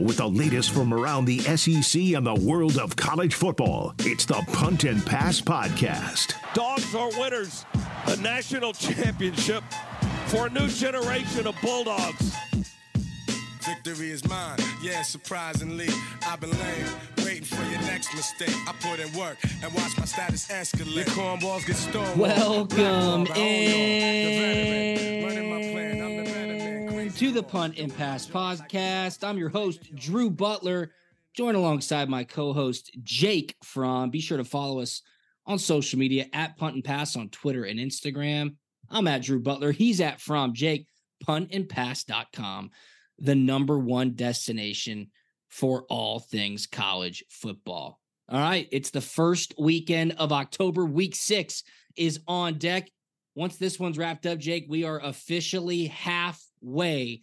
With the latest from around the SEC and the world of college football, it's the Punt and Pass Podcast. Dogs are winners. A national championship for a new generation of Bulldogs. Victory is mine, yeah, surprisingly. I've been lame, waiting for your next mistake. I put in work and watch my status escalate. Your cornballs get stolen. Welcome in in to the Punt and Pass podcast. I'm your host, Drew Butler, joined alongside my co host, Jake Fromm. Be sure to follow us on social media at Punt and Pass on Twitter and Instagram. I'm at Drew Butler. He's at From Jake, puntandpass.com, the number one destination for all things college football. All right, it's the first weekend of October. Week six is on deck. Once this one's wrapped up, Jake, we are officially halfway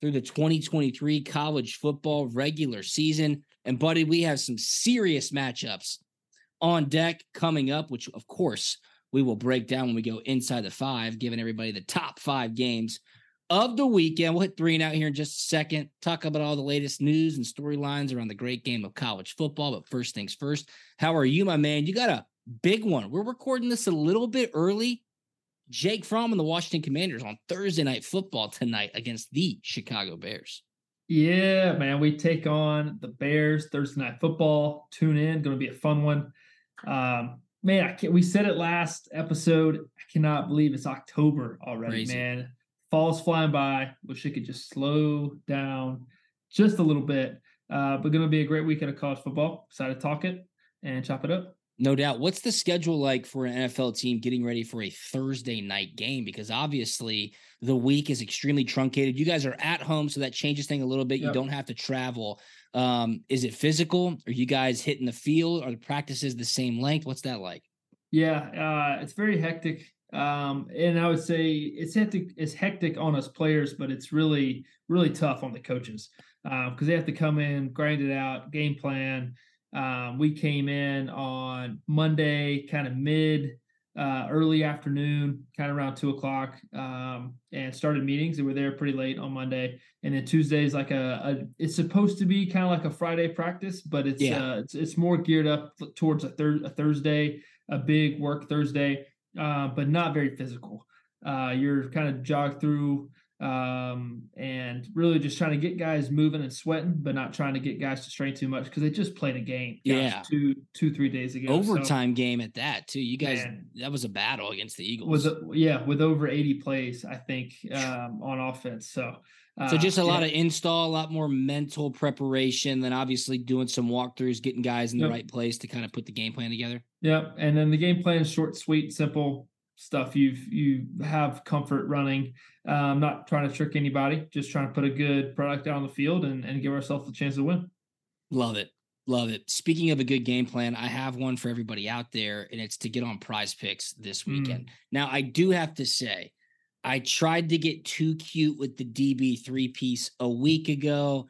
through the 2023 college football regular season. And, buddy, we have some serious matchups on deck coming up, which, of course, we will break down when we go inside the five, giving everybody the top five games of the weekend. We'll hit three and out here in just a second, talk about all the latest news and storylines around the great game of college football. But first things first, how are you, my man? You got a big one. We're recording this a little bit early. Jake Fromm and the Washington Commanders on Thursday night football tonight against the Chicago Bears. Yeah, man, we take on the Bears Thursday night football. Tune in, going to be a fun one. Um, man, I can't, we said it last episode. I cannot believe it's October already, Crazy. man. Fall's flying by. Wish it could just slow down just a little bit. Uh, but going to be a great weekend of college football. Excited to talk it and chop it up. No doubt. What's the schedule like for an NFL team getting ready for a Thursday night game? Because obviously the week is extremely truncated. You guys are at home, so that changes thing a little bit. You don't have to travel. Um, is it physical? Are you guys hitting the field? Are the practices the same length? What's that like? Yeah, uh, it's very hectic. Um, and I would say it's hectic, it's hectic on us players, but it's really, really tough on the coaches because they have to come in, grind it out, game plan. Um, we came in on Monday, kind of mid, uh, early afternoon, kind of around two o'clock, um, and started meetings. And we're there pretty late on Monday. And then Tuesday is like a, a it's supposed to be kind of like a Friday practice, but it's Yeah. uh, it's it's more geared up towards a, a Thursday, a big work Thursday, uh, but not very physical. Uh, you're kind of jog through um, and really just trying to get guys moving and sweating, but not trying to get guys to strain too much because they just played a game. Yeah. two two three days ago. So- Overtime game at that too. You guys, Man. that was a battle against the Eagles. Was a- yeah with over 80 plays i think um on offense so uh, so just a lot yeah, of install, a lot more mental preparation, than obviously doing some walkthroughs, getting guys in the Yep. right place to kind of put the game plan together. Yep. and then the game plan is short sweet simple stuff you've you have comfort running um not trying to trick anybody just trying to put a good product out on the field and, and give ourselves a chance to win Love it. Love it. Speaking of a good game plan, I have one for everybody out there, and it's to get on prize picks this Mm. weekend. Now, I do have to say, I tried to get too cute with the DB three piece a week ago,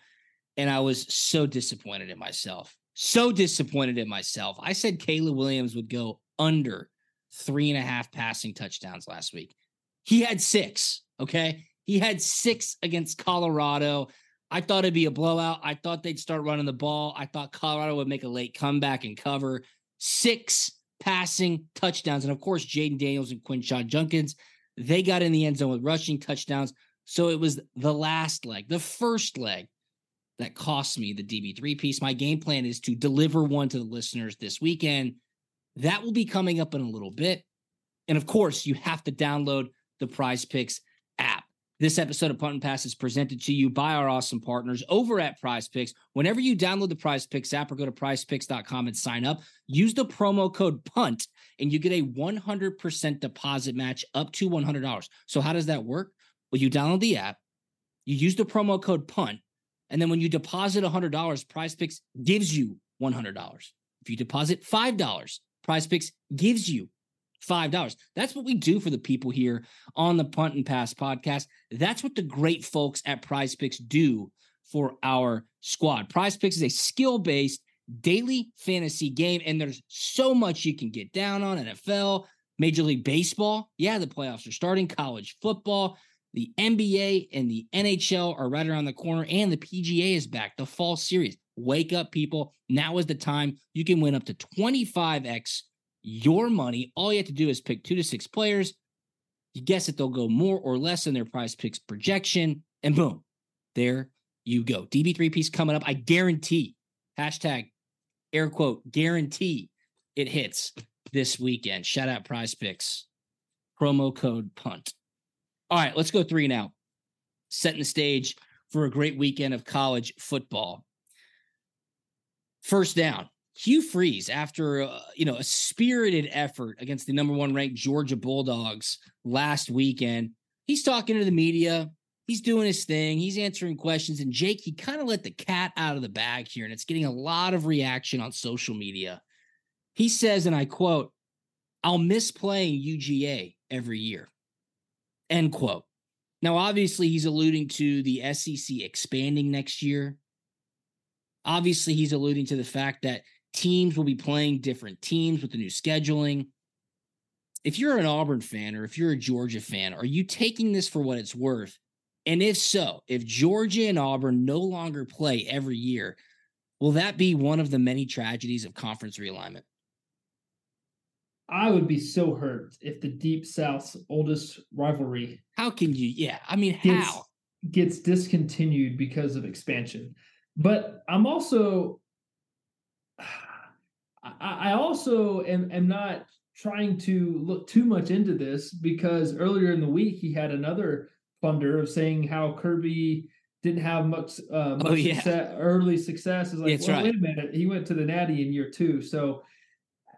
and I was so disappointed in myself. So disappointed in myself. I said Caleb Williams would go under three and a half passing touchdowns last week. He had six. Okay. He had six against Colorado. I thought it'd be a blowout. I thought they'd start running the ball. I thought Colorado would make a late comeback and cover six passing touchdowns. And of course, Jayden Daniels and Quinshon Judkins, they got in the end zone with rushing touchdowns. So it was the last leg, the first leg that cost me the DB3 piece. My game plan is to deliver one to the listeners this weekend. That will be coming up in a little bit. And of course, you have to download the Prize Picks app. This episode of Punt and Pass is presented to you by our awesome partners over at Prize Picks. Whenever you download the Prize Picks app or go to prizepicks.com and sign up, use the promo code PUNT and you get a 100% deposit match up to $100. So, how does that work? Well, you download the app, you use the promo code PUNT, and then when you deposit $100, Prize Picks gives you $100. If you deposit $5, Prize Picks gives you $5. That's what we do for the people here on the Punt and Pass podcast. That's what the great folks at Prize Picks do for our squad. Prize Picks is a skill based daily fantasy game, and there's so much you can get down on NFL, Major League Baseball. Yeah, the playoffs are starting, college football. The NBA and the NHL are right around the corner, and the PGA is back, the fall series. Wake up, people. Now is the time. You can win up to 25x your money. All you have to do is pick two to six players. You guess that they'll go more or less than their prize picks projection, and boom, there you go. DB3 piece coming up. I guarantee, hashtag air quote, guarantee it hits this weekend. Shout out prize picks. Promo code punt. All right, let's go three now. Setting the stage for a great weekend of college football. First down, Hugh Freeze, after uh, you know a spirited effort against the number one ranked Georgia Bulldogs last weekend, he's talking to the media. He's doing his thing. He's answering questions. And Jake, he kind of let the cat out of the bag here, and it's getting a lot of reaction on social media. He says, and I quote, I'll miss playing UGA every year. End quote. Now, obviously, he's alluding to the SEC expanding next year. Obviously, he's alluding to the fact that teams will be playing different teams with the new scheduling. If you're an Auburn fan or if you're a Georgia fan, are you taking this for what it's worth? And if so, if Georgia and Auburn no longer play every year, will that be one of the many tragedies of conference realignment? I would be so hurt if the Deep South's oldest rivalry. How can you? Yeah, I mean, gets, how gets discontinued because of expansion? But I'm also I also am, am not trying to look too much into this because earlier in the week he had another plunder of saying how Kirby didn't have much, uh, much oh, yeah. success, early success. Is like, That's well, right. wait a minute, he went to the Natty in year two, so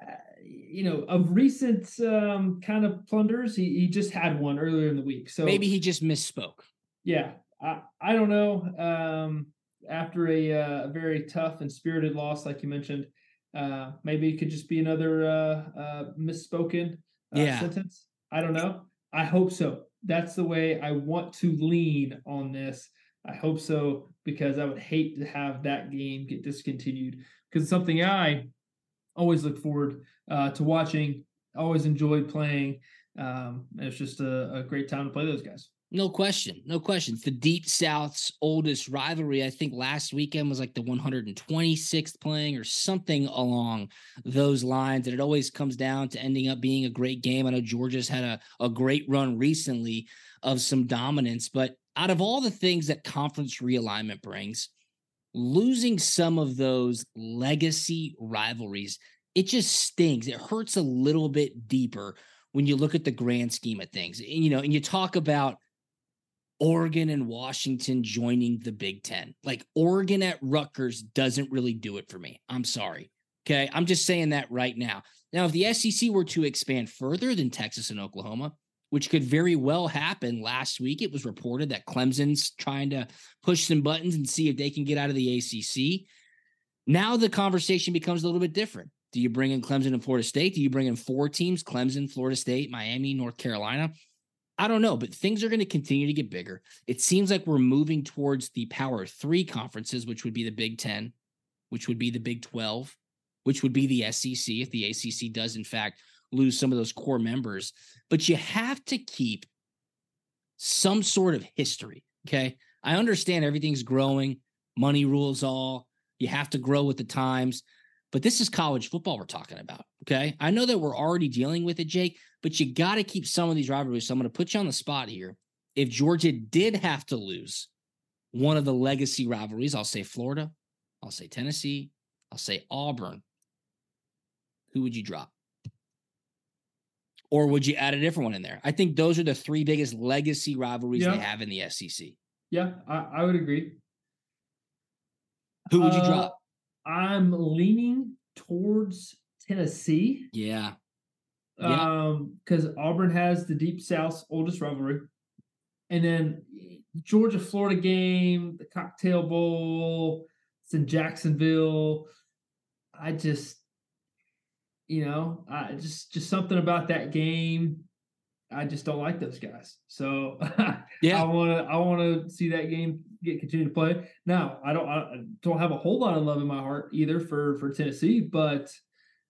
uh, you know of recent um, kind of plunders, he he just had one earlier in the week. So maybe he just misspoke. Yeah, I I don't know. Um, after a uh, very tough and spirited loss, like you mentioned. Uh, maybe it could just be another uh, uh, misspoken uh, Yeah. sentence. I don't know. I hope so. That's the way I want to lean on this. I hope so because I would hate to have that game get discontinued because it's something I always look forward uh, to watching. Always enjoyed playing. Um, it's just a, a great time to play those guys. No question. No question. It's the Deep South's oldest rivalry. I think last weekend was like the 126th playing or something along those lines. And it always comes down to ending up being a great game. I know Georgia's had a, a great run recently of some dominance, but out of all the things that conference realignment brings, losing some of those legacy rivalries, it just stings. It hurts a little bit deeper when you look at the grand scheme of things. And, you know, and you talk about Oregon and Washington joining the Big Ten. Like Oregon at Rutgers doesn't really do it for me. I'm sorry. Okay. I'm just saying that right now. Now, if the SEC were to expand further than Texas and Oklahoma, which could very well happen last week, it was reported that Clemson's trying to push some buttons and see if they can get out of the ACC. Now the conversation becomes a little bit different. Do you bring in Clemson and Florida State? Do you bring in four teams Clemson, Florida State, Miami, North Carolina? I don't know, but things are going to continue to get bigger. It seems like we're moving towards the power three conferences, which would be the Big Ten, which would be the Big 12, which would be the SEC if the ACC does, in fact, lose some of those core members. But you have to keep some sort of history. Okay. I understand everything's growing, money rules all. You have to grow with the times. But this is college football we're talking about. Okay. I know that we're already dealing with it, Jake, but you got to keep some of these rivalries. So I'm going to put you on the spot here. if Georgia did have to lose one of the legacy rivalries, I'll say Florida, I'll say Tennessee, I'll say Auburn. Who would you drop? Or would you add a different one in there? I think those are the three biggest legacy rivalries Yeah. they have in the SEC. Yeah, I, I would agree. Who would you Uh, drop? I'm leaning towards Tennessee. Yeah. Yeah. Um, because Auburn has the Deep South's oldest rivalry, and then Georgia Florida game, the Cocktail Bowl, it's in Jacksonville. I just, you know, I just just something about that game. I just don't like those guys. So Yeah. I want to I want to see that game get continue to play. Now I don't I don't have a whole lot of love in my heart either for for Tennessee, but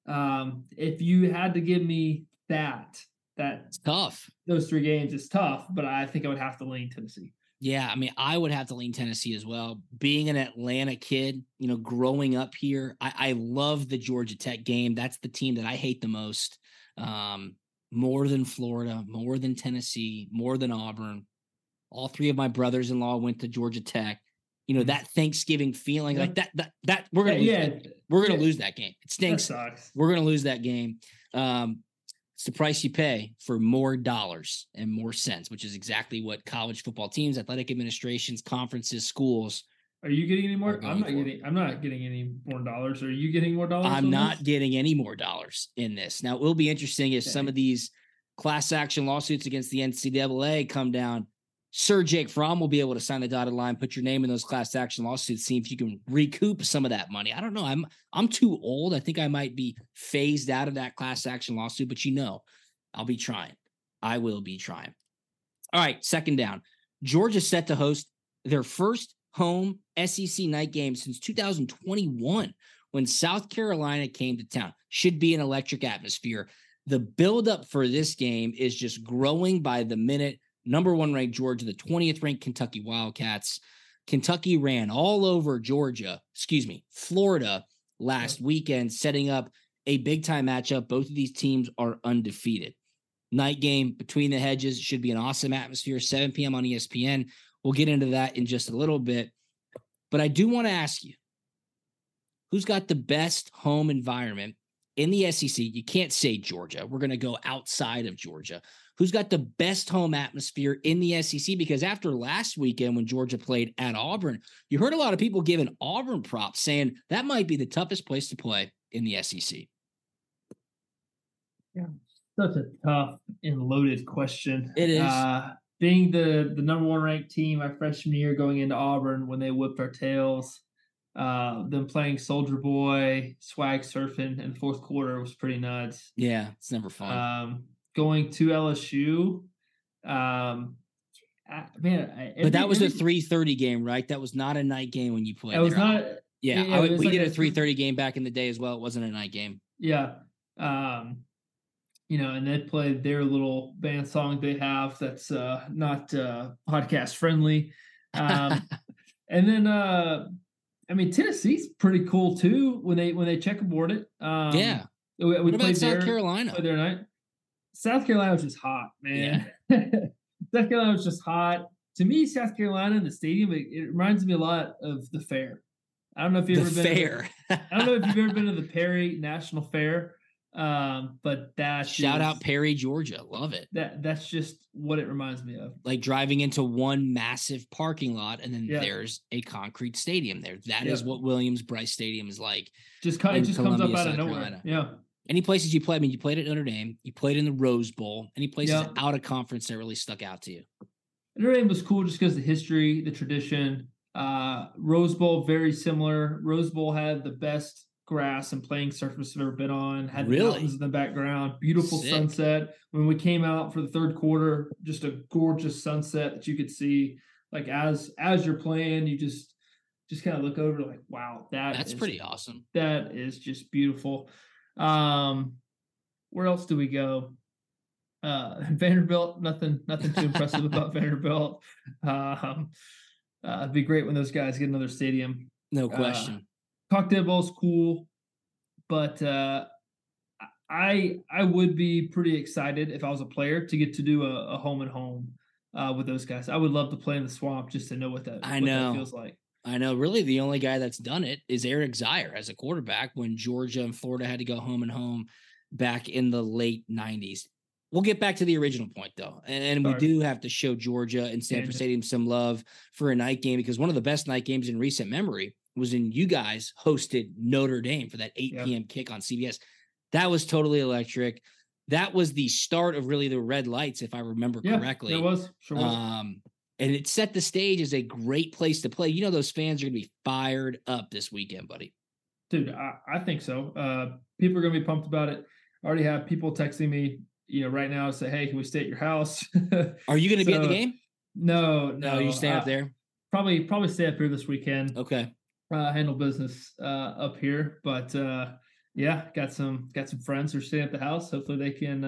um, if you had to give me that that It's tough. those three games, is tough. But I think I would have to lean Tennessee. Yeah, I mean, I would have to lean Tennessee as well. Being an Atlanta kid, you know, growing up here, I, I love the Georgia Tech game. That's the team that I hate the most. Um, more than Florida, more than Tennessee, more than Auburn. All three of my brothers-in-law went to Georgia Tech. You know, that Thanksgiving feeling, Yeah. like that, that, that we're gonna Yeah, lose yeah. We're gonna lose that game. It stinks. We're gonna lose that game. Um, it's the price you pay for more dollars and more cents, which is exactly what college football teams, athletic administrations, conferences, schools. Are you getting any more? I'm not for getting. I'm not getting any more dollars. Are you getting more dollars? I'm not this? getting any more dollars in this. Now, it will be interesting if some of these class action lawsuits against the NCAA come down. Sir Jake Fromm will be able to sign the dotted line, put your name in those class action lawsuits, see if you can recoup some of that money. I don't know. I'm I'm too old. I think I might be phased out of that class action lawsuit, but you know, I'll be trying. I will be trying. All right, second down. Georgia set to host their first home SEC night game since 2021 when South Carolina came to town. Should be an electric atmosphere. The buildup for this game is just growing by the minute. Number one ranked Georgia, the 20th ranked Kentucky Wildcats. Kentucky ran all over Georgia, excuse me, Florida last weekend, setting up a big time matchup. Both of these teams are undefeated. Night game between the hedges should be an awesome atmosphere, 7 p.m. on ESPN. We'll get into that in just a little bit. But I do want to ask you who's got the best home environment in the SEC? You can't say Georgia. We're going to go outside of Georgia. Who's got the best home atmosphere in the SEC? Because after last weekend, when Georgia played at Auburn, you heard a lot of people giving Auburn props, saying that might be the toughest place to play in the SEC. Yeah, Such a tough and loaded question. It is. Uh, being the the number one ranked team my freshman year going into Auburn when they whipped our tails, uh, them playing Soldier Boy, swag surfing in fourth quarter was pretty nuts. Yeah, it's never fun. Um, going to LSU, um, I, man, but that every- was a every- 3:30 game, right? That was not a night game when you played. It was there. not. Yeah, yeah, I was we like did a three- 3:30 game back in the day as well. It wasn't a night game. Yeah. Um, you know, and they played their little band song they have that's uh not uh podcast friendly. Um and then uh I mean Tennessee's pretty cool too when they when they checkerboard it. Um yeah. we, we What about played South Carolina? their night. South Carolina was just hot, man. South Carolina was just hot. To me, South Carolina and the stadium, it, it reminds me a lot of the fair. I don't know if you've The ever been to fair. I don't know if you've ever been to the Perry National Fair, um, but that Shout is- out Perry, Georgia. Love it. That that's just what it reminds me of. Like driving into one massive parking lot and then Yeah. there's a concrete stadium there. That is Yeah. what Williams Brice Stadium is like. Just it in just comes up Columbia, out of nowhere. Carolina. Yeah, Any places you play? I mean, you played at Notre Dame, you played in the Rose Bowl. Any places Yeah. out of conference that really stuck out to you? Notre Dame was cool just because the history, the tradition. Uh, Rose Bowl very similar. Rose Bowl had the best grass and playing surface I've ever been on. Had Really? mountains in the background, beautiful Sick. sunset. When we came out for the third quarter, just a gorgeous sunset that you could see. Like as as you're playing, you just just kind of look over like, wow, that That's is pretty awesome. that is just beautiful. Um, where else do we go? Uh, Vanderbilt, nothing, nothing too impressive about Vanderbilt. Um, uh, it'd be great when those guys get another stadium. No question. Uh, question. Cocktail Bowl's cool, but uh, I I would be pretty excited if I was a player to get to do a, a home and home. uh, with those guys. I would love to play in the swamp just to know what that I what know that feels like. I know. Really, the only guy that's done it is Eric Zeier as a quarterback when Georgia and Florida had to go home and home back in the late '90s. We'll get back to the original point though, and, and we do have to show Georgia and Sanford Stadium some love for a night game because one of the best night games in recent memory was in you guys hosted Notre Dame for that 8 p.m. kick on CBS. That was totally electric. That was the start of really the red lights, if I remember yeah, correctly. It was. Sure was. Um, and it set the stage as a great place to play. You know, those fans are going to be fired up this weekend, buddy. Dude, I, I think so. Uh, people are going to be pumped about it. I already have people texting me, you know, right now say, "Hey, can we stay at your house?" are you going to so, be at the game? No, no. no you staying up there? Probably, probably stay up here this weekend. Okay. Uh, handle business uh, up here, but uh, yeah, got some got some friends who are staying at the house. Hopefully, they can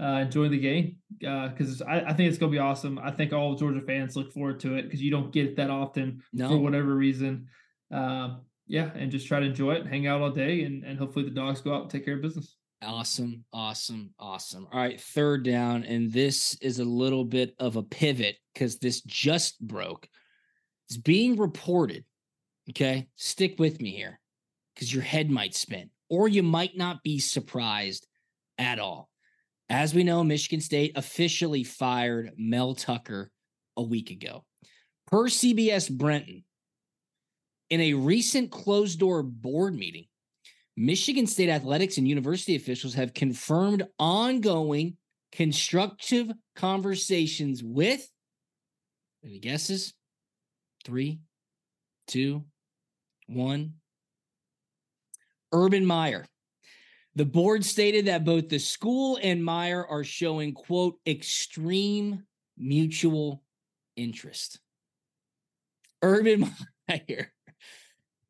uh, enjoy the game because uh, I, I, think it's going to be awesome. I think all Georgia fans look forward to it because you don't get it that often no. for whatever reason. Uh, yeah, and just try to enjoy it, hang out all day, and, and hopefully the dogs go out and take care of business. Awesome, awesome, awesome. All right, third down, and this is a little bit of a pivot because this just broke. It's being reported. Okay, stick with me here because your head might spin, or you might not be surprised at all. As we know, Michigan State officially fired Mel Tucker a week ago. Per CBS Brenton, in a recent closed door board meeting, Michigan State athletics and university officials have confirmed ongoing constructive conversations with any guesses? Three, two, one. Urban Meyer. The board stated that both the school and Meyer are showing, quote, extreme mutual interest. Urban Meyer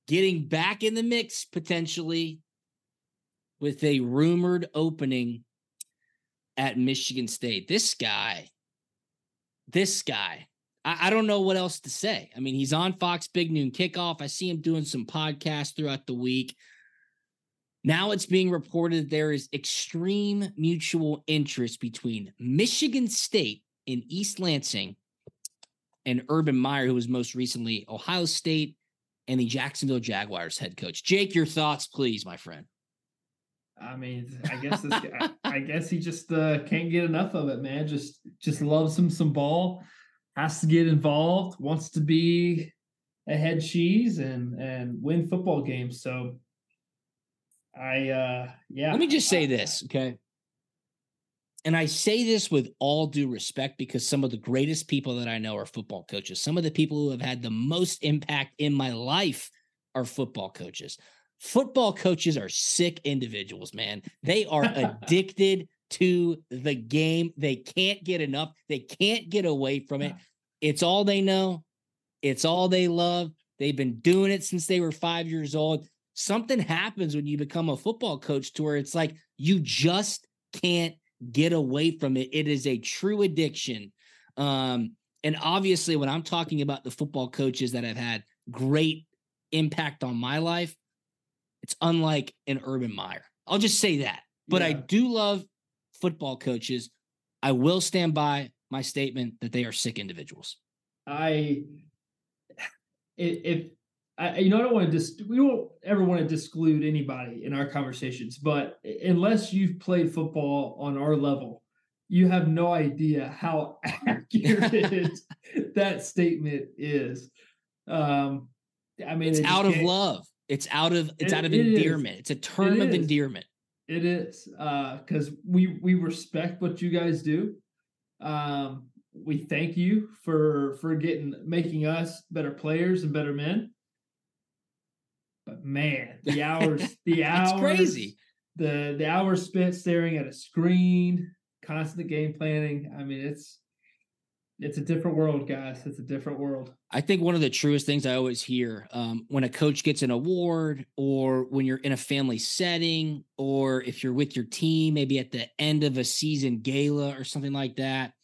getting back in the mix potentially with a rumored opening at Michigan State. This guy, this guy, I, I, don't know what else to say. I mean, he's on Fox Big Noon Kickoff. I see him doing some podcasts throughout the week. Now it's being reported there is extreme mutual interest between Michigan State in East Lansing and Urban Meyer, who was most recently Ohio State and the Jacksonville Jaguars head coach. Jake, your thoughts, please, my friend. I mean, I guess this guy, I guess he just uh, can't get enough of it, man. Just just loves him some ball, has to get involved, wants to be a head cheese and and win football games. So I uh yeah. Let me just say this, okay? And I say this with all due respect because some of the greatest people that I know are football coaches. Some of the people who have had the most impact in my life are football coaches. Football coaches are sick individuals, man. They are addicted to the game. They can't get enough. They can't get away from it. It's all they know. It's all they love. They've been doing it since they were 5 years old something happens when you become a football coach to where it's like you just can't get away from it. It is a true addiction. Um, and obviously, when I'm talking about the football coaches that have had great impact on my life, it's unlike an Urban Meyer. I'll just say that. But yeah. I do love football coaches. I will stand by my statement that they are sick individuals. I if I, you know, I don't want to dis- we don't ever want to disclude anybody in our conversations, but unless you've played football on our level, you have no idea how accurate that statement is. Um, I mean, it's out of love. It's out of it's it, out of it endearment. Is. It's a term it of is. endearment. It is because uh, we we respect what you guys do. Um, we thank you for for getting making us better players and better men. But man, the hours, the hours, crazy. The the hours spent staring at a screen, constant game planning. I mean, it's it's a different world, guys. It's a different world. I think one of the truest things I always hear um, when a coach gets an award, or when you're in a family setting, or if you're with your team, maybe at the end of a season gala or something like that.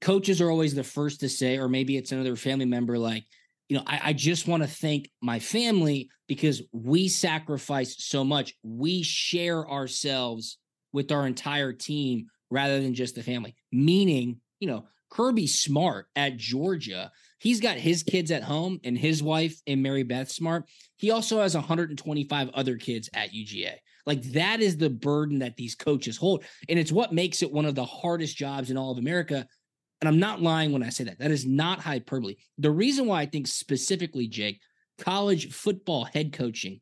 Coaches are always the first to say, or maybe it's another family member, like, you know, I, I just want to thank my family because we sacrifice so much. We share ourselves with our entire team rather than just the family. Meaning, you know, Kirby Smart at Georgia, he's got his kids at home and his wife and Mary Beth Smart. He also has 125 other kids at UGA. Like that is the burden that these coaches hold. And it's what makes it one of the hardest jobs in all of America. And I'm not lying when I say that. That is not hyperbole. The reason why I think specifically, Jake, college football head coaching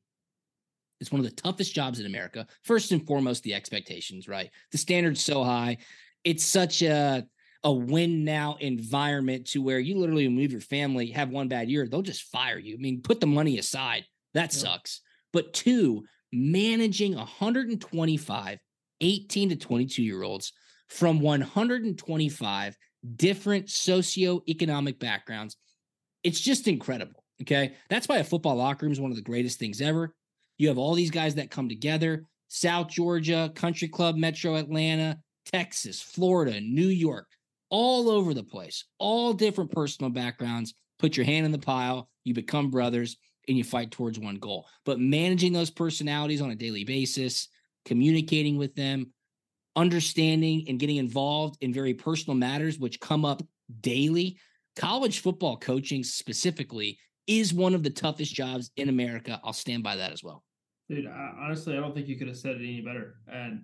is one of the toughest jobs in America. First and foremost, the expectations, right? The standard's so high. It's such a a win now environment to where you literally move your family, have one bad year, they'll just fire you. I mean, put the money aside. That yeah. sucks. But two, managing 125 18 to 22 year olds from 125 different socioeconomic backgrounds. It's just incredible. Okay. That's why a football locker room is one of the greatest things ever. You have all these guys that come together South Georgia, Country Club, Metro Atlanta, Texas, Florida, New York, all over the place, all different personal backgrounds. Put your hand in the pile, you become brothers, and you fight towards one goal. But managing those personalities on a daily basis, communicating with them, understanding and getting involved in very personal matters which come up daily. College football coaching specifically is one of the toughest jobs in America. I'll stand by that as well. Dude, I, honestly, I don't think you could have said it any better. And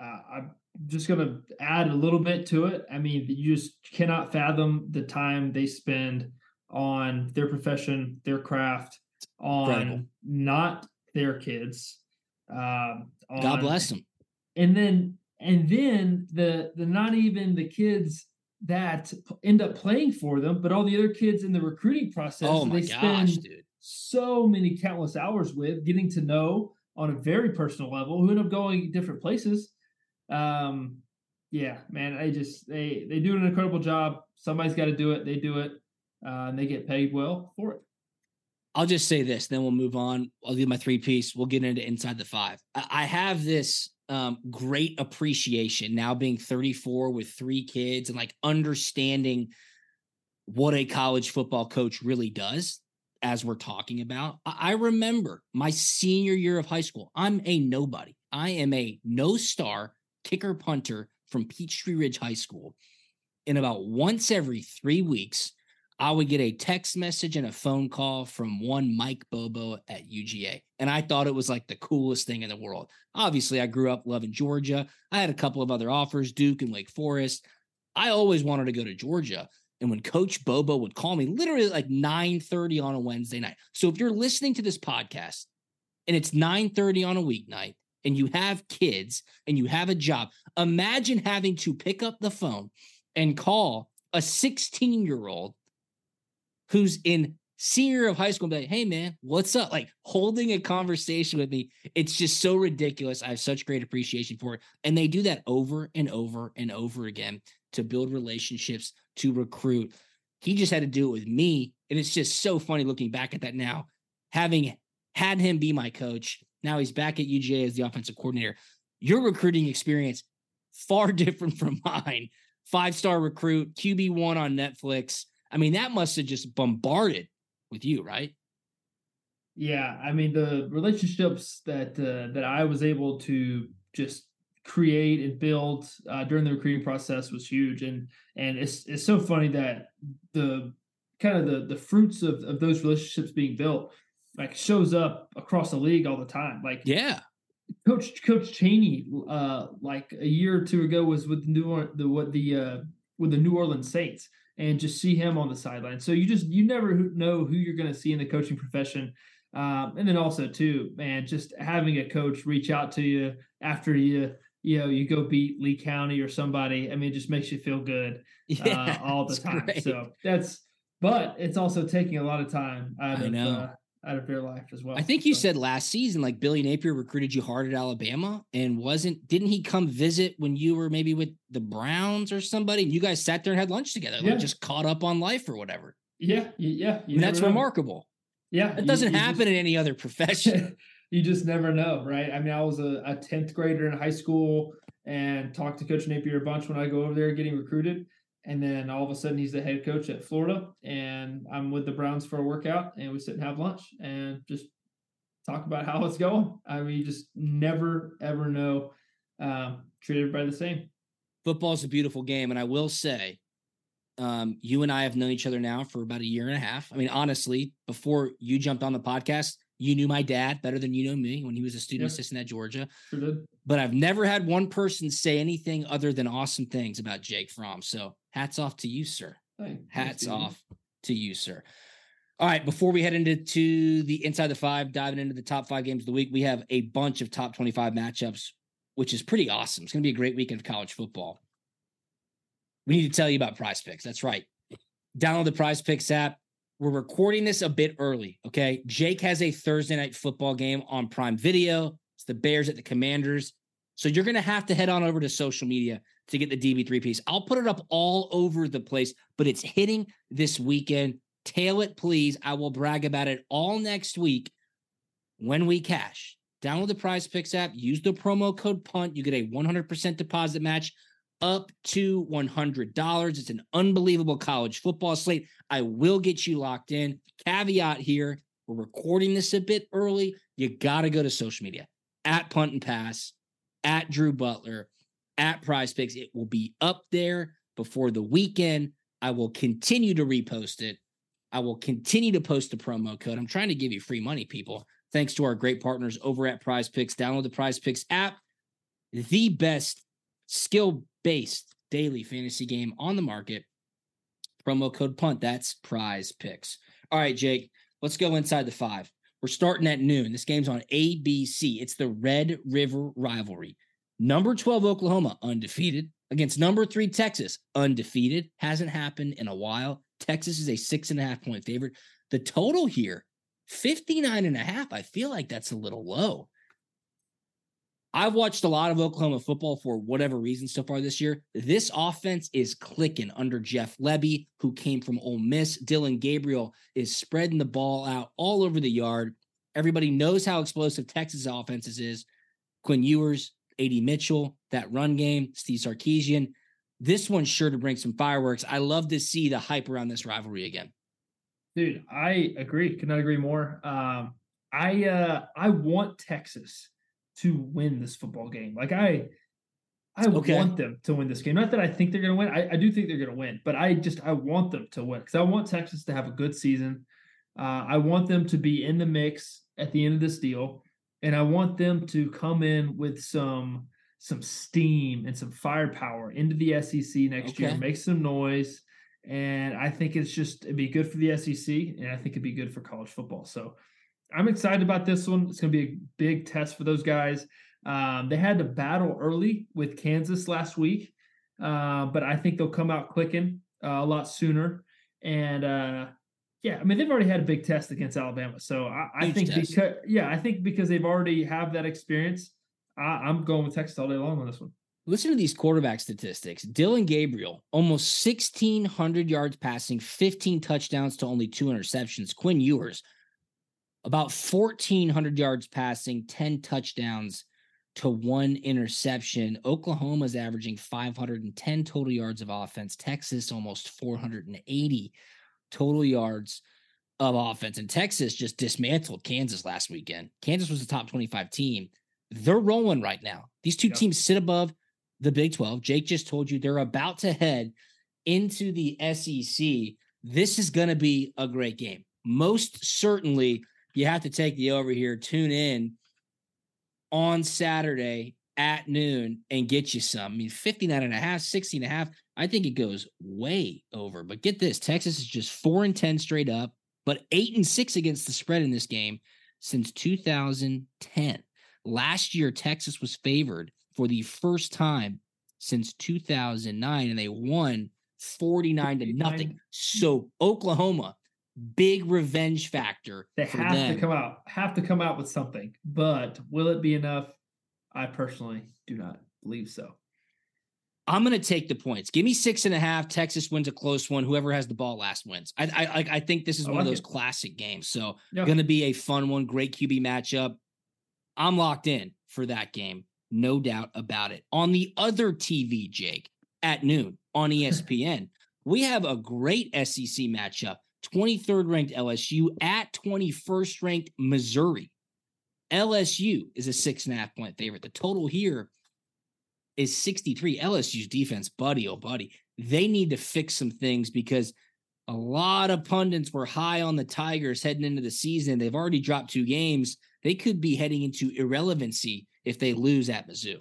uh, I'm just going to add a little bit to it. I mean, you just cannot fathom the time they spend on their profession, their craft, on Incredible. not their kids. Um, on, God bless them. And then, and then the the not even the kids that end up playing for them, but all the other kids in the recruiting process. Oh my they gosh, dude! So many countless hours with getting to know on a very personal level, who end up going different places. Um, yeah, man, I just they they do an incredible job. Somebody's got to do it. They do it, uh, and they get paid well for it. I'll just say this, then we'll move on. I'll do my three piece. We'll get into inside the five. I have this um, great appreciation now being 34 with three kids and like understanding what a college football coach really does as we're talking about. I remember my senior year of high school. I'm a nobody. I am a no star kicker punter from Peachtree Ridge High School. And about once every three weeks, I would get a text message and a phone call from one Mike Bobo at UGA. And I thought it was like the coolest thing in the world. Obviously, I grew up loving Georgia. I had a couple of other offers, Duke and Wake Forest. I always wanted to go to Georgia. And when Coach Bobo would call me literally like 9:30 on a Wednesday night. So if you're listening to this podcast and it's 9:30 on a weeknight and you have kids and you have a job, imagine having to pick up the phone and call a 16 year old who's in senior of high school and be like, hey man, what's up? Like holding a conversation with me. It's just so ridiculous. I have such great appreciation for it. And they do that over and over and over again to build relationships, to recruit. He just had to do it with me. And it's just so funny looking back at that now, having had him be my coach. Now he's back at UGA as the offensive coordinator. Your recruiting experience far different from mine. Five star recruit, QB1 on Netflix I mean, that must have just bombarded with you, right? Yeah, I mean the relationships that uh, that I was able to just create and build uh, during the recruiting process was huge, and and it's it's so funny that the kind of the the fruits of, of those relationships being built like shows up across the league all the time. Like yeah, Coach Coach Chaney, uh, like a year or two ago, was with the New the what the uh, with the New Orleans Saints, and just see him on the sideline. So you just you never know who you're going to see in the coaching profession. Um, and then also too, man, just having a coach reach out to you after you you know you go beat Lee County or somebody. I mean, it just makes you feel good yeah, uh, all the time. Great. So that's but it's also taking a lot of time out I of know. Uh, out of your life as well. I think you said last season, like Billy Napier recruited you hard at Alabama, and wasn't didn't he come visit when you were maybe with the Browns or somebody, and you guys sat there and had lunch together, yeah. like just caught up on life or whatever. Yeah, yeah, that's know. remarkable. Yeah, It doesn't you, you happen just, in any other profession. you just never know, right? I mean, I was a tenth grader in high school and talked to Coach Napier a bunch when I go over there getting recruited. And then all of a sudden, he's the head coach at Florida, and I'm with the Browns for a workout, and we sit and have lunch and just talk about how it's going. I mean, you just never ever know. Um, treat everybody the same. Football is a beautiful game, and I will say, Um, you and I have known each other now for about a year and a half. I mean, honestly, before you jumped on the podcast, you knew my dad better than you know me when he was a student yep. assistant at Georgia. Sure did. But I've never had one person say anything other than awesome things about Jake Fromm. So hats off to you, sir. Hats off to you, sir. All right, before we head into to the inside the five, diving into the top five games of the week, we have a bunch of top 25 matchups, which is pretty awesome. It's going to be a great weekend of college football. We need to tell you about prize picks. That's right. Download the prize picks app. We're recording this a bit early. Okay. Jake has a Thursday night football game on Prime Video. It's the Bears at the Commanders. So you're going to have to head on over to social media to get the DB3 piece. I'll put it up all over the place, but it's hitting this weekend. Tail it, please. I will brag about it all next week when we cash. Download the Prize Picks app, use the promo code PUNT. You get a 100% deposit match up to $100. It's an unbelievable college football slate. I will get you locked in. Caveat here we're recording this a bit early. You got to go to social media at Punt and Pass, at Drew Butler, at Prize Picks. It will be up there before the weekend. I will continue to repost it. I will continue to post the promo code. I'm trying to give you free money, people. Thanks to our great partners over at Prize Picks. Download the Prize Picks app, the best skill based daily fantasy game on the market. Promo code punt. That's prize picks. All right, Jake, let's go inside the five. We're starting at noon. This game's on ABC. It's the Red River rivalry. Number 12, Oklahoma, undefeated against number three, Texas, undefeated. Hasn't happened in a while. Texas is a six and a half point favorite. The total here, 59 and a half. I feel like that's a little low. I've watched a lot of Oklahoma football for whatever reason so far this year. This offense is clicking under Jeff Lebby, who came from Ole Miss. Dillon Gabriel is spreading the ball out all over the yard. Everybody knows how explosive Texas offenses is. Quinn Ewers, AD Mitchell, that run game, Steve Sarkisian. This one's sure to bring some fireworks. I love to see the hype around this rivalry again. Dude, I agree. Cannot agree more. Um, I uh, I want Texas to win this football game. Like I I okay. want them to win this game. Not that I think they're going to win. I, I, do think they're going to win, but I just I want them to win because I want Texas to have a good season. Uh, I want them to be in the mix at the end of this deal, and I want them to come in with some some steam and some firepower into the SEC next okay. year, make some noise. And I think it's just it'd be good for the SEC, and I think it'd be good for college football. So I'm excited about this one. It's going to be a big test for those guys. Um, they had to battle early with Kansas last week, uh, but I think they'll come out clicking uh, a lot sooner. And uh, yeah, I mean they've already had a big test against Alabama, so I, I think test. because yeah, I think because they've already have that experience, I, I'm going with Texas all day long on this one. Listen to these quarterback statistics. Dillon Gabriel, almost 1,600 yards passing, 15 touchdowns to only two interceptions. Quinn Ewers, about 1,400 yards passing, 10 touchdowns to one interception. Oklahoma's averaging 510 total yards of offense. Texas almost 480 total yards of offense. And Texas just dismantled Kansas last weekend. Kansas was a top 25 team. They're rolling right now. These two yep. teams sit above the Big 12. Jake just told you they're about to head into the SEC. This is going to be a great game. Most certainly you have to take the over here, tune in on Saturday at noon and get you some. I mean, 59 and a half, 60 and a half. I think it goes way over. But get this Texas is just four and 10 straight up, but eight and six against the spread in this game since 2010. Last year, Texas was favored for the first time since 2009, and they won 49 to nothing. So Oklahoma big revenge factor. They have them. to come out, have to come out with something. But will it be enough? I personally do not believe so. I'm going to take the points. Give me six and a half. Texas wins a close one. Whoever has the ball last wins. I I I think this is one of those it. classic games. So yeah. going to be a fun one. Great QB matchup. I'm locked in for that game, no doubt about it. On the other TV, Jake, at noon on ESPN, we have a great SEC matchup. 23rd ranked LSU at 21st ranked Missouri. LSU is a six and a half point favorite. The total here is 63. LSU's defense, buddy, oh, buddy. they need to fix some things because a lot of pundits were high on the Tigers heading into the season. They've already dropped two games. They could be heading into irrelevancy if they lose at Mizzou.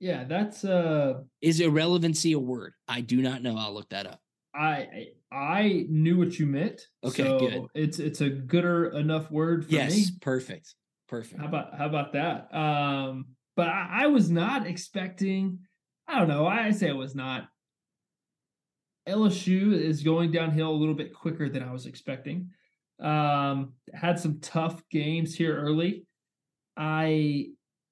Yeah, that's uh is irrelevancy a word? I do not know. I'll look that up. I I knew what you meant. Okay, so good. It's it's a gooder enough word for yes, me. perfect. Perfect. How about how about that? Um, but I, I was not expecting. I don't know. I say I was not. LSU is going downhill a little bit quicker than I was expecting. Um, had some tough games here early. I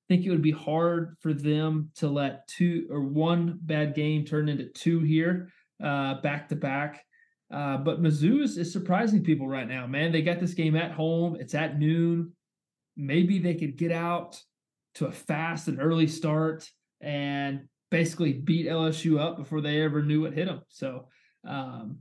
think it would be hard for them to let two or one bad game turn into two here, uh, back to back. Uh, but Mizzou is, is surprising people right now, man. They got this game at home. It's at noon. Maybe they could get out to a fast and early start and basically beat LSU up before they ever knew what hit them. So um,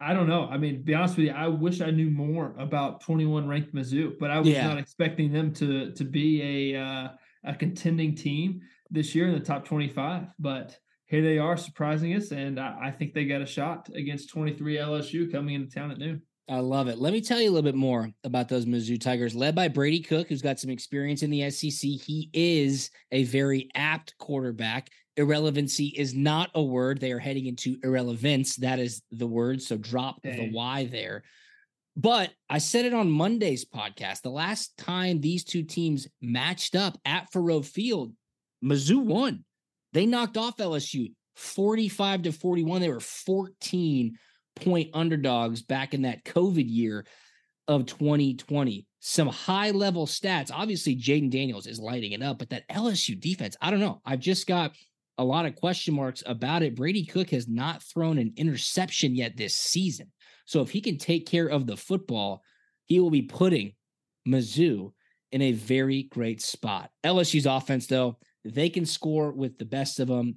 I don't know. I mean, be honest with you, I wish I knew more about 21 ranked Mizzou, but I was Yeah. not expecting them to to be a uh, a contending team this year in the top 25. But here they are, surprising us, and I, I think they got a shot against 23 LSU coming into town at noon. I love it. Let me tell you a little bit more about those Mizzou Tigers, led by Brady Cook, who's got some experience in the SEC. He is a very apt quarterback. Irrelevancy is not a word. They are heading into irrelevance. That is the word. So drop the Y there. But I said it on Monday's podcast. The last time these two teams matched up at Faurot Field, Mizzou won. They knocked off LSU 45 to 41. They were 14 point underdogs back in that COVID year of 2020. Some high level stats. Obviously, Jayden Daniels is lighting it up, but that LSU defense, I don't know. I've just got a lot of question marks about it. Brady Cook has not thrown an interception yet this season. So if he can take care of the football, he will be putting Mizzou in a very great spot. LSU's offense, though, they can score with the best of them.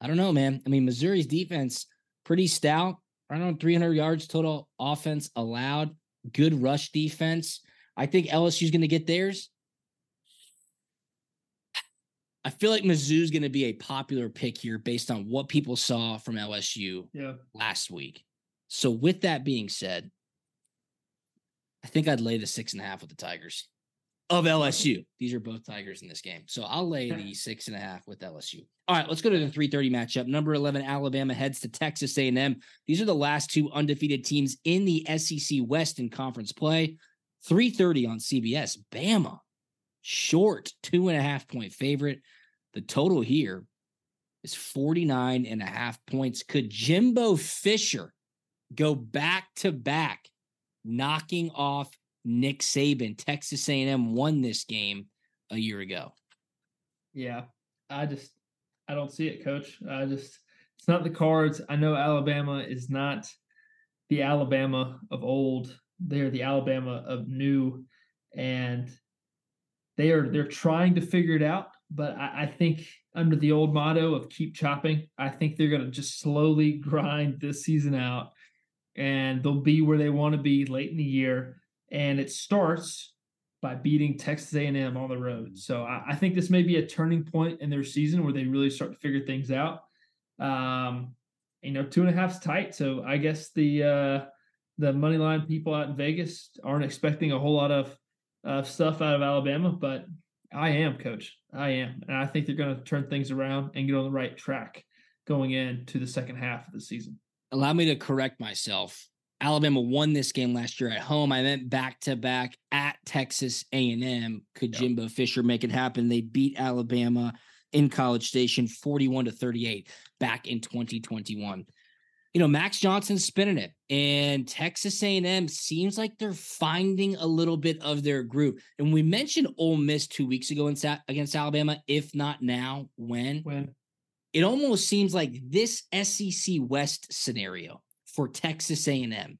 I don't know, man. I mean, Missouri's defense pretty stout. Right on 300 yards total offense allowed. Good rush defense. I think LSU's going to get theirs. I feel like Mizzou's going to be a popular pick here based on what people saw from LSU Yeah. last week. So, with that being said, I think I'd lay the six and a half with the Tigers of LSU. These are both Tigers in this game. So I'll lay the six and a half with LSU. All right, let's go to the 330 matchup. Number 11, Alabama heads to Texas A&M. These are the last two undefeated teams in the SEC West in conference play. 330 on CBS. Bama, short, two and a half point favorite. The total here is 49 and a half points. Could Jimbo Fisher go back to back, knocking off Nick Saban? Texas A&M won this game a year ago. Yeah, I just I don't see it, coach. I just it's not the cards. I know Alabama is not the Alabama of old. They're the Alabama of new, and they are they're trying to figure it out. But I, I think under the old motto of keep chopping, I think they're gonna just slowly grind this season out, and they'll be where they want to be late in the year. And it starts by beating Texas A&M on the road. So I, I think this may be a turning point in their season where they really start to figure things out. Um, you know, two and a half's tight. So I guess the uh, the money line people out in Vegas aren't expecting a whole lot of uh, stuff out of Alabama, but I am, coach. I am, and I think they're going to turn things around and get on the right track going into the second half of the season. Allow me to correct myself. Alabama won this game last year at home. I meant back to back at Texas A&M. Could Yep. Jimbo Fisher make it happen? They beat Alabama in College Station 41 to 38 back in 2021. You know, Max Johnson's spinning it and Texas A&M seems like they're finding a little bit of their group. And we mentioned Ole Miss 2 weeks ago in Sa- against Alabama, if not now, when? When it almost seems like this SEC West scenario for Texas A&M.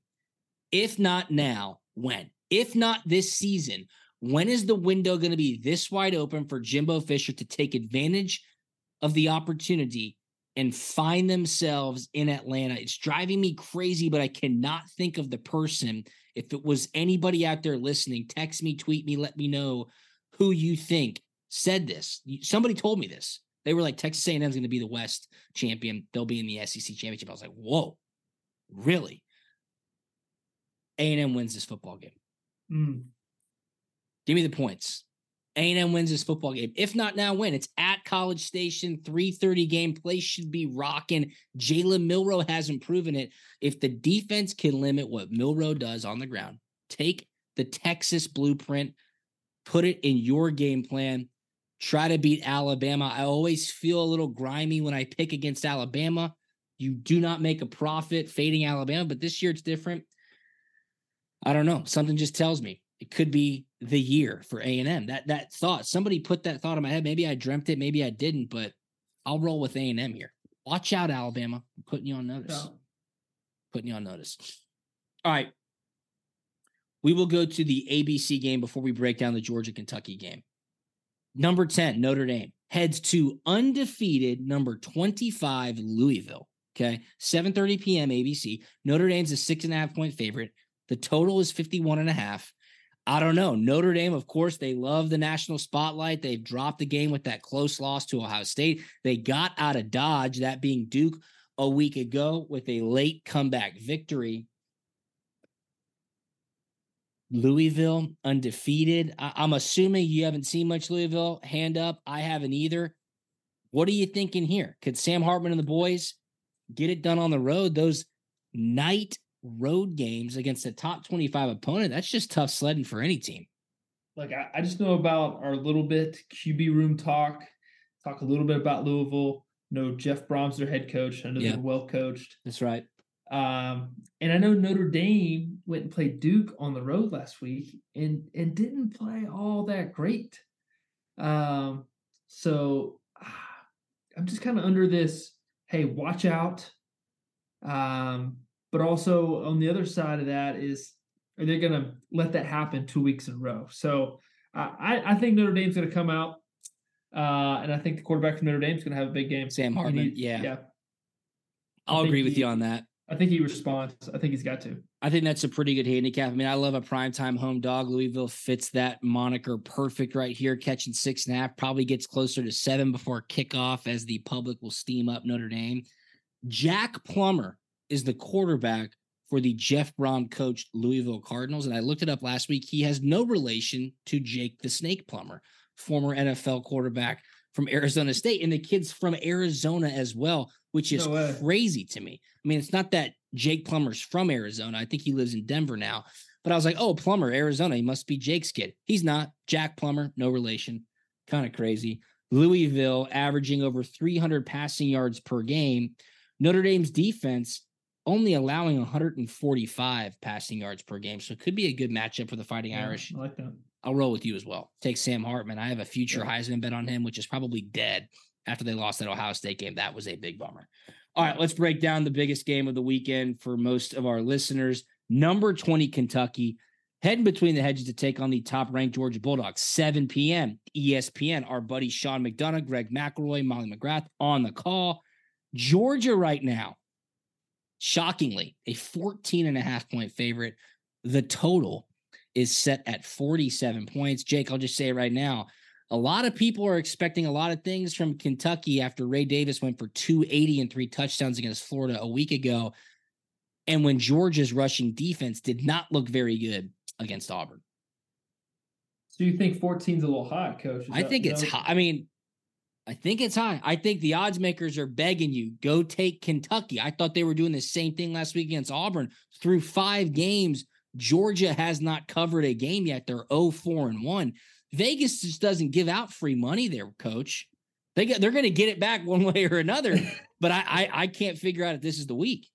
If not now, when? If not this season, when is the window going to be this wide open for Jimbo Fisher to take advantage of the opportunity and find themselves in Atlanta? It's driving me crazy, but I cannot think of the person. If it was anybody out there listening, text me, tweet me, let me know who you think said this. Somebody told me this They were like Texas A&M is going to be the West champion. They'll be in the SEC championship. I was like, whoa, really? A&M wins this football game. Mm. Give me the points. A&M wins this football game. If not now, when it's at College Station, 3:30 game. Place should be rocking. Jalen Milrow hasn't proven it. If the defense can limit what Milrow does on the ground, take the Texas blueprint, put it in your game plan. Try to beat Alabama. I always feel a little grimy when I pick against Alabama. You do not make a profit fading Alabama, but this year it's different. I don't know. Something just tells me it could be the year for A and M. That that thought, somebody put that thought in my head. Maybe I dreamt it, maybe I didn't, but I'll roll with A and M here. Watch out, Alabama. I'm putting you on notice. Yeah. Putting you on notice. All right. We will go to the ABC game before we break down the Georgia Kentucky game. Number 10, Notre Dame heads to undefeated number 25, Louisville. Okay. 7:30 p.m. ABC. Notre Dame's a six and a half point favorite. The total is 51 and a half. I don't know. Notre Dame, of course, they love the national spotlight. They've dropped the game with that close loss to Ohio State. They got out of Dodge, that being Duke, a week ago with a late comeback victory. Louisville undefeated. I- I'm assuming you haven't seen much Louisville. Hand up. I haven't either. What are you thinking here? Could Sam Hartman and the boys get it done on the road? Those night road games against a top 25 opponent, that's just tough sledding for any team. Like I, I just know about our little bit QB room talk. Talk a little bit about Louisville. Know Jeff Brohm's their head coach. I know Yeah. they're well coached. That's right. Um, and I know Notre Dame went and played Duke on the road last week and and didn't play all that great. Um, so I'm just kind of under this. Hey, watch out. Um, but also on the other side of that is, are they going to let that happen two weeks in a row? So I I think Notre Dame's going to come out, uh, and I think the quarterback from Notre Dame's going to have a big game. Sam Hartman. yeah. yeah. I'll agree with he- you on that. I think he responds. I think he's got to. I think that's a pretty good handicap. I mean, I love a primetime home dog. Louisville fits that moniker perfect right here, catching six and a half, probably gets closer to seven before kickoff as the public will steam up Notre Dame. Jack Plummer is the quarterback for the Jeff Brohm coached Louisville Cardinals. And I looked it up last week. He has no relation to Jake the Snake Plummer, former NFL quarterback from Arizona State. And the kid's from Arizona as well, which is No crazy to me. I mean, it's not that Jake Plummer's from Arizona. I think he lives in Denver now. But I was like, oh, Plummer, Arizona. He must be Jake's kid. He's not. Jack Plummer, no relation. Kind of crazy. Louisville averaging over 300 passing yards per game. Notre Dame's defense only allowing 145 passing yards per game. So it could be a good matchup for the Fighting Yeah, Irish. I like that. I'll roll with you as well. Take Sam Hartman. I have a future. Heisman bet on him, which is probably dead after they lost that Ohio State game. That was a big bummer. All right, let's break down the biggest game of the weekend for most of our listeners. Number 20, Kentucky, heading between the hedges to take on the top ranked Georgia Bulldogs. 7 p.m. ESPN. Our buddy Sean McDonough, Greg McElroy, Molly McGrath on the call. Georgia right now, shockingly, a 14 and a half point favorite. The total is set at 47 points. Jake, I'll just say it right now. A lot of people are expecting a lot of things from Kentucky after Ray Davis went for 280 and three touchdowns against Florida a week ago. And when Georgia's rushing defense did not look very good against Auburn. So you think 14 is a little high, coach? Is I that- think it's high. I mean, I think it's high. I think the odds makers are begging you go take Kentucky. I thought they were doing the same thing last week against Auburn. Through five games, Georgia has not covered a game yet. They're 0 4 and 1. Vegas just doesn't give out free money there, coach. They get, they're going to get it back one way or another, but I, I I can't figure out if this is the week.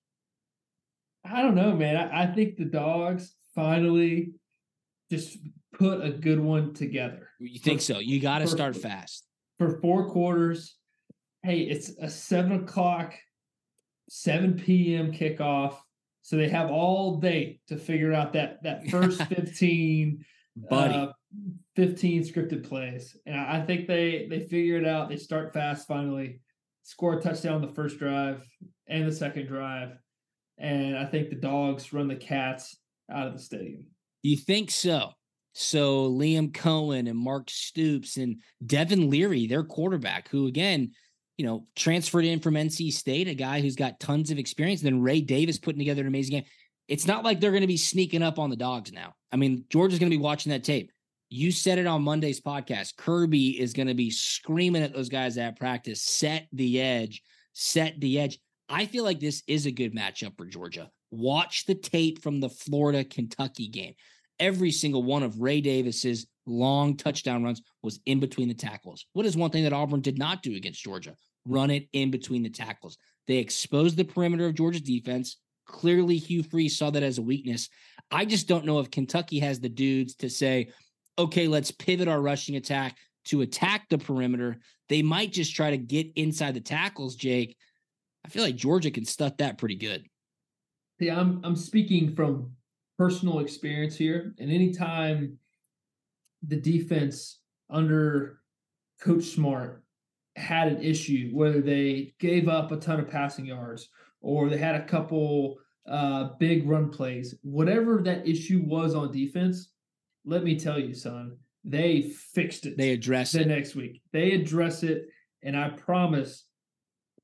I don't know, man. I, I think the dogs finally just put a good one together You think so? You got to start fast. for four quarters. Hey, it's a seven o'clock, 7 p.m. kickoff. So they have all day to figure out that that first 15 Buddy. uh, 15 scripted plays. And I think they they figure it out. They start fast finally, score a touchdown the first drive and the second drive. And I think the dogs run the cats out of the stadium. You think so? So Liam Coen and Mark Stoops and Devin Leary, their quarterback, who again, you know, transferred in from NC State, a guy who's got tons of experience. And then Ray Davis putting together an amazing game. It's not like they're going to be sneaking up on the dogs now. I mean, Georgia's going to be watching that tape. You said it on Monday's podcast. Kirby is going to be screaming at those guys at practice, set the edge, set the edge. I feel like this is a good matchup for Georgia. Watch the tape from the Florida Kentucky game every single one of Ray Davis's long touchdown runs was in between the tackles. What is one thing that Auburn did not do against Georgia? Run it in between the tackles. They exposed the perimeter of Georgia's defense. Clearly, Hugh Freeze saw that as a weakness. I just don't know if Kentucky has the dudes to say, okay, let's pivot our rushing attack to attack the perimeter. They might just try to get inside the tackles, Jake. I feel like Georgia can stuff that pretty good. Yeah, I'm I'm speaking from personal experience here. And anytime the defense under Coach Smart had an issue, whether they gave up a ton of passing yards or they had a couple uh, big run plays, whatever that issue was on defense, let me tell you, son, they fixed it. They addressed the it next week. They address it, and I promise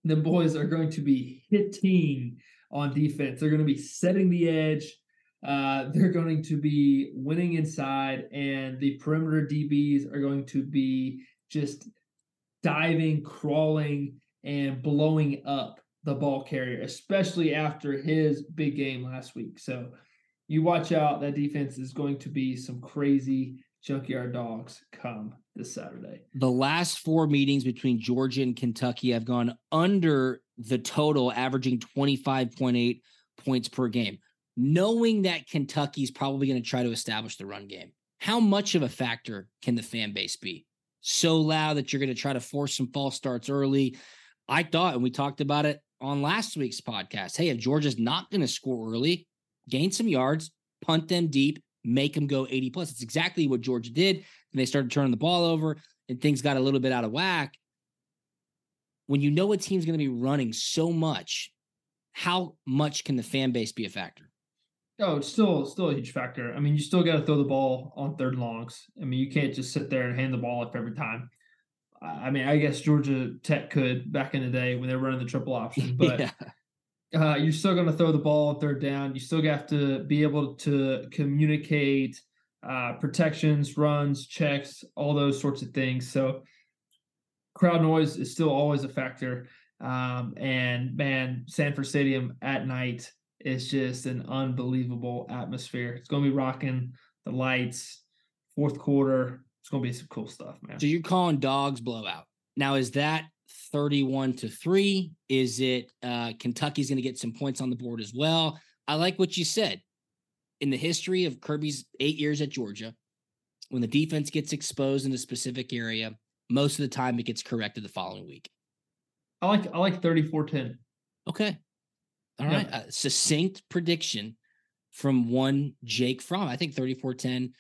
the boys are going to be hitting on defense. They're going to be setting the edge. Uh, they're going to be winning inside, and the perimeter DBs are going to be just diving, crawling, and blowing up the ball carrier, especially after his big game last week. So you watch out. That defense is going to be some crazy junkyard dogs come this Saturday. The last four meetings between Georgia and Kentucky have gone under the total, averaging 25.8 points per game knowing that Kentucky's probably going to try to establish the run game, how much of a factor can the fan base be? So loud that you're going to try to force some false starts early. I thought, and we talked about it on last week's podcast. Hey, if Georgia's not going to score early, gain some yards, punt them deep, make them go 80 plus. It's exactly what Georgia did. And they started turning the ball over and things got a little bit out of whack. When you know a team's going to be running so much, how much can the fan base be a factor? Oh, it's still still a huge factor. I mean, you still got to throw the ball on third longs. I mean, you can't just sit there and hand the ball up every time. I mean, I guess Georgia Tech could back in the day when they were running the triple option, but yeah. uh, you're still going to throw the ball on third down. You still have to be able to communicate uh, protections, runs, checks, all those sorts of things. So, crowd noise is still always a factor. Um, and man, Sanford Stadium at night it's just an unbelievable atmosphere. It's going to be rocking the lights, fourth quarter. It's going to be some cool stuff, man. So you're calling dogs blowout. Now, is that 31 to 3? Is it uh, Kentucky's going to get some points on the board as well? I like what you said. In the history of Kirby's eight years at Georgia, when the defense gets exposed in a specific area, most of the time it gets corrected the following week. I like I like 34-10. Okay. All right. Yeah. A succinct prediction from one Jake Fromm. I think 34 10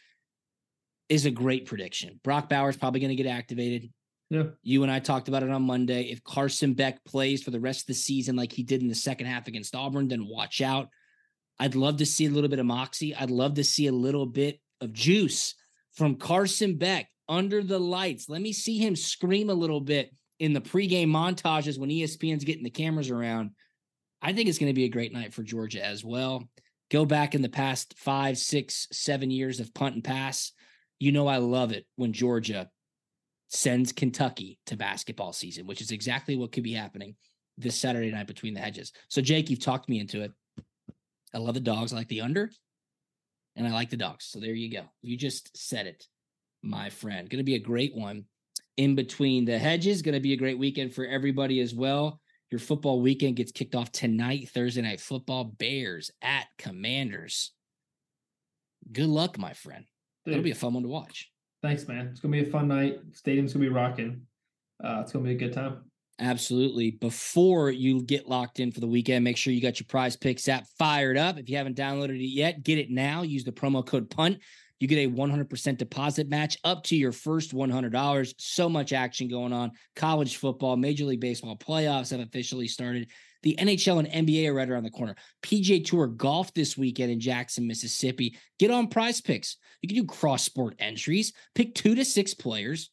is a great prediction. Brock Bowers probably going to get activated. Yeah. You and I talked about it on Monday. If Carson Beck plays for the rest of the season like he did in the second half against Auburn, then watch out. I'd love to see a little bit of moxie. I'd love to see a little bit of juice from Carson Beck under the lights. Let me see him scream a little bit in the pregame montages when ESPN's getting the cameras around. I think it's going to be a great night for Georgia as well. Go back in the past five, six, seven years of punt and pass. You know, I love it when Georgia sends Kentucky to basketball season, which is exactly what could be happening this Saturday night between the hedges. So, Jake, you've talked me into it. I love the dogs. I like the under, and I like the dogs. So, there you go. You just said it, my friend. Going to be a great one in between the hedges. Going to be a great weekend for everybody as well. Your football weekend gets kicked off tonight, Thursday night football. Bears at Commanders. Good luck, my friend. Dude, It'll be a fun one to watch. Thanks, man. It's gonna be a fun night. Stadium's gonna be rocking. Uh, it's gonna be a good time. Absolutely. Before you get locked in for the weekend, make sure you got your prize picks app fired up. If you haven't downloaded it yet, get it now. Use the promo code PUNT you get a 100% deposit match up to your first $100. So much action going on. College football, Major League Baseball playoffs have officially started. The NHL and NBA are right around the corner. PGA Tour golf this weekend in Jackson, Mississippi. Get on prize picks. You can do cross sport entries, pick two to six players,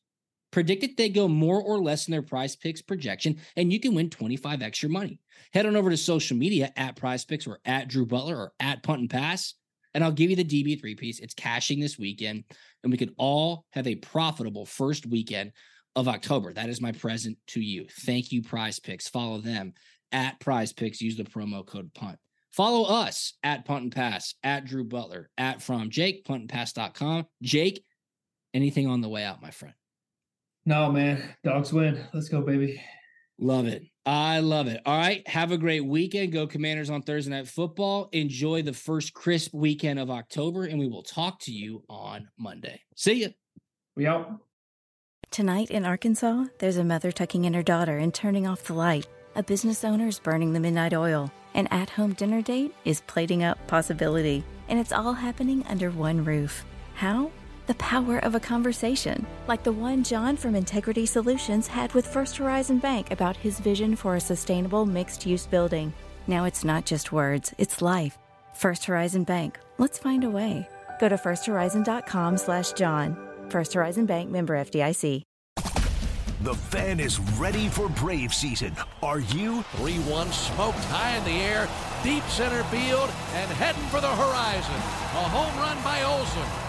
predict if they go more or less in their prize picks projection, and you can win 25 extra money. Head on over to social media at prize picks or at Drew Butler or at punt and pass, and I'll give you the DB3 piece. It's cashing this weekend, and we can all have a profitable first weekend of October. That is my present to you. Thank you, prize picks. Follow them at prize picks. Use the promo code punt. Follow us at punt and pass, at Drew Butler, at from Jake, puntandpass.com. Jake, anything on the way out, my friend? No, man. Dogs win. Let's go, baby. Love it. I love it. All right. Have a great weekend. Go Commanders on Thursday Night Football. Enjoy the first crisp weekend of October, and we will talk to you on Monday. See you. We out. Tonight in Arkansas, there's a mother tucking in her daughter and turning off the light. A business owner is burning the midnight oil. An at home dinner date is plating up possibility. And it's all happening under one roof. How? The power of a conversation, like the one John from Integrity Solutions had with First Horizon Bank about his vision for a sustainable mixed use building. Now it's not just words, it's life. First Horizon Bank. Let's find a way. Go to firsthorizon.com slash John. First Horizon Bank member FDIC. The fan is ready for Brave season. Are you? 3 1 smoked high in the air, deep center field, and heading for the horizon. A home run by Olson.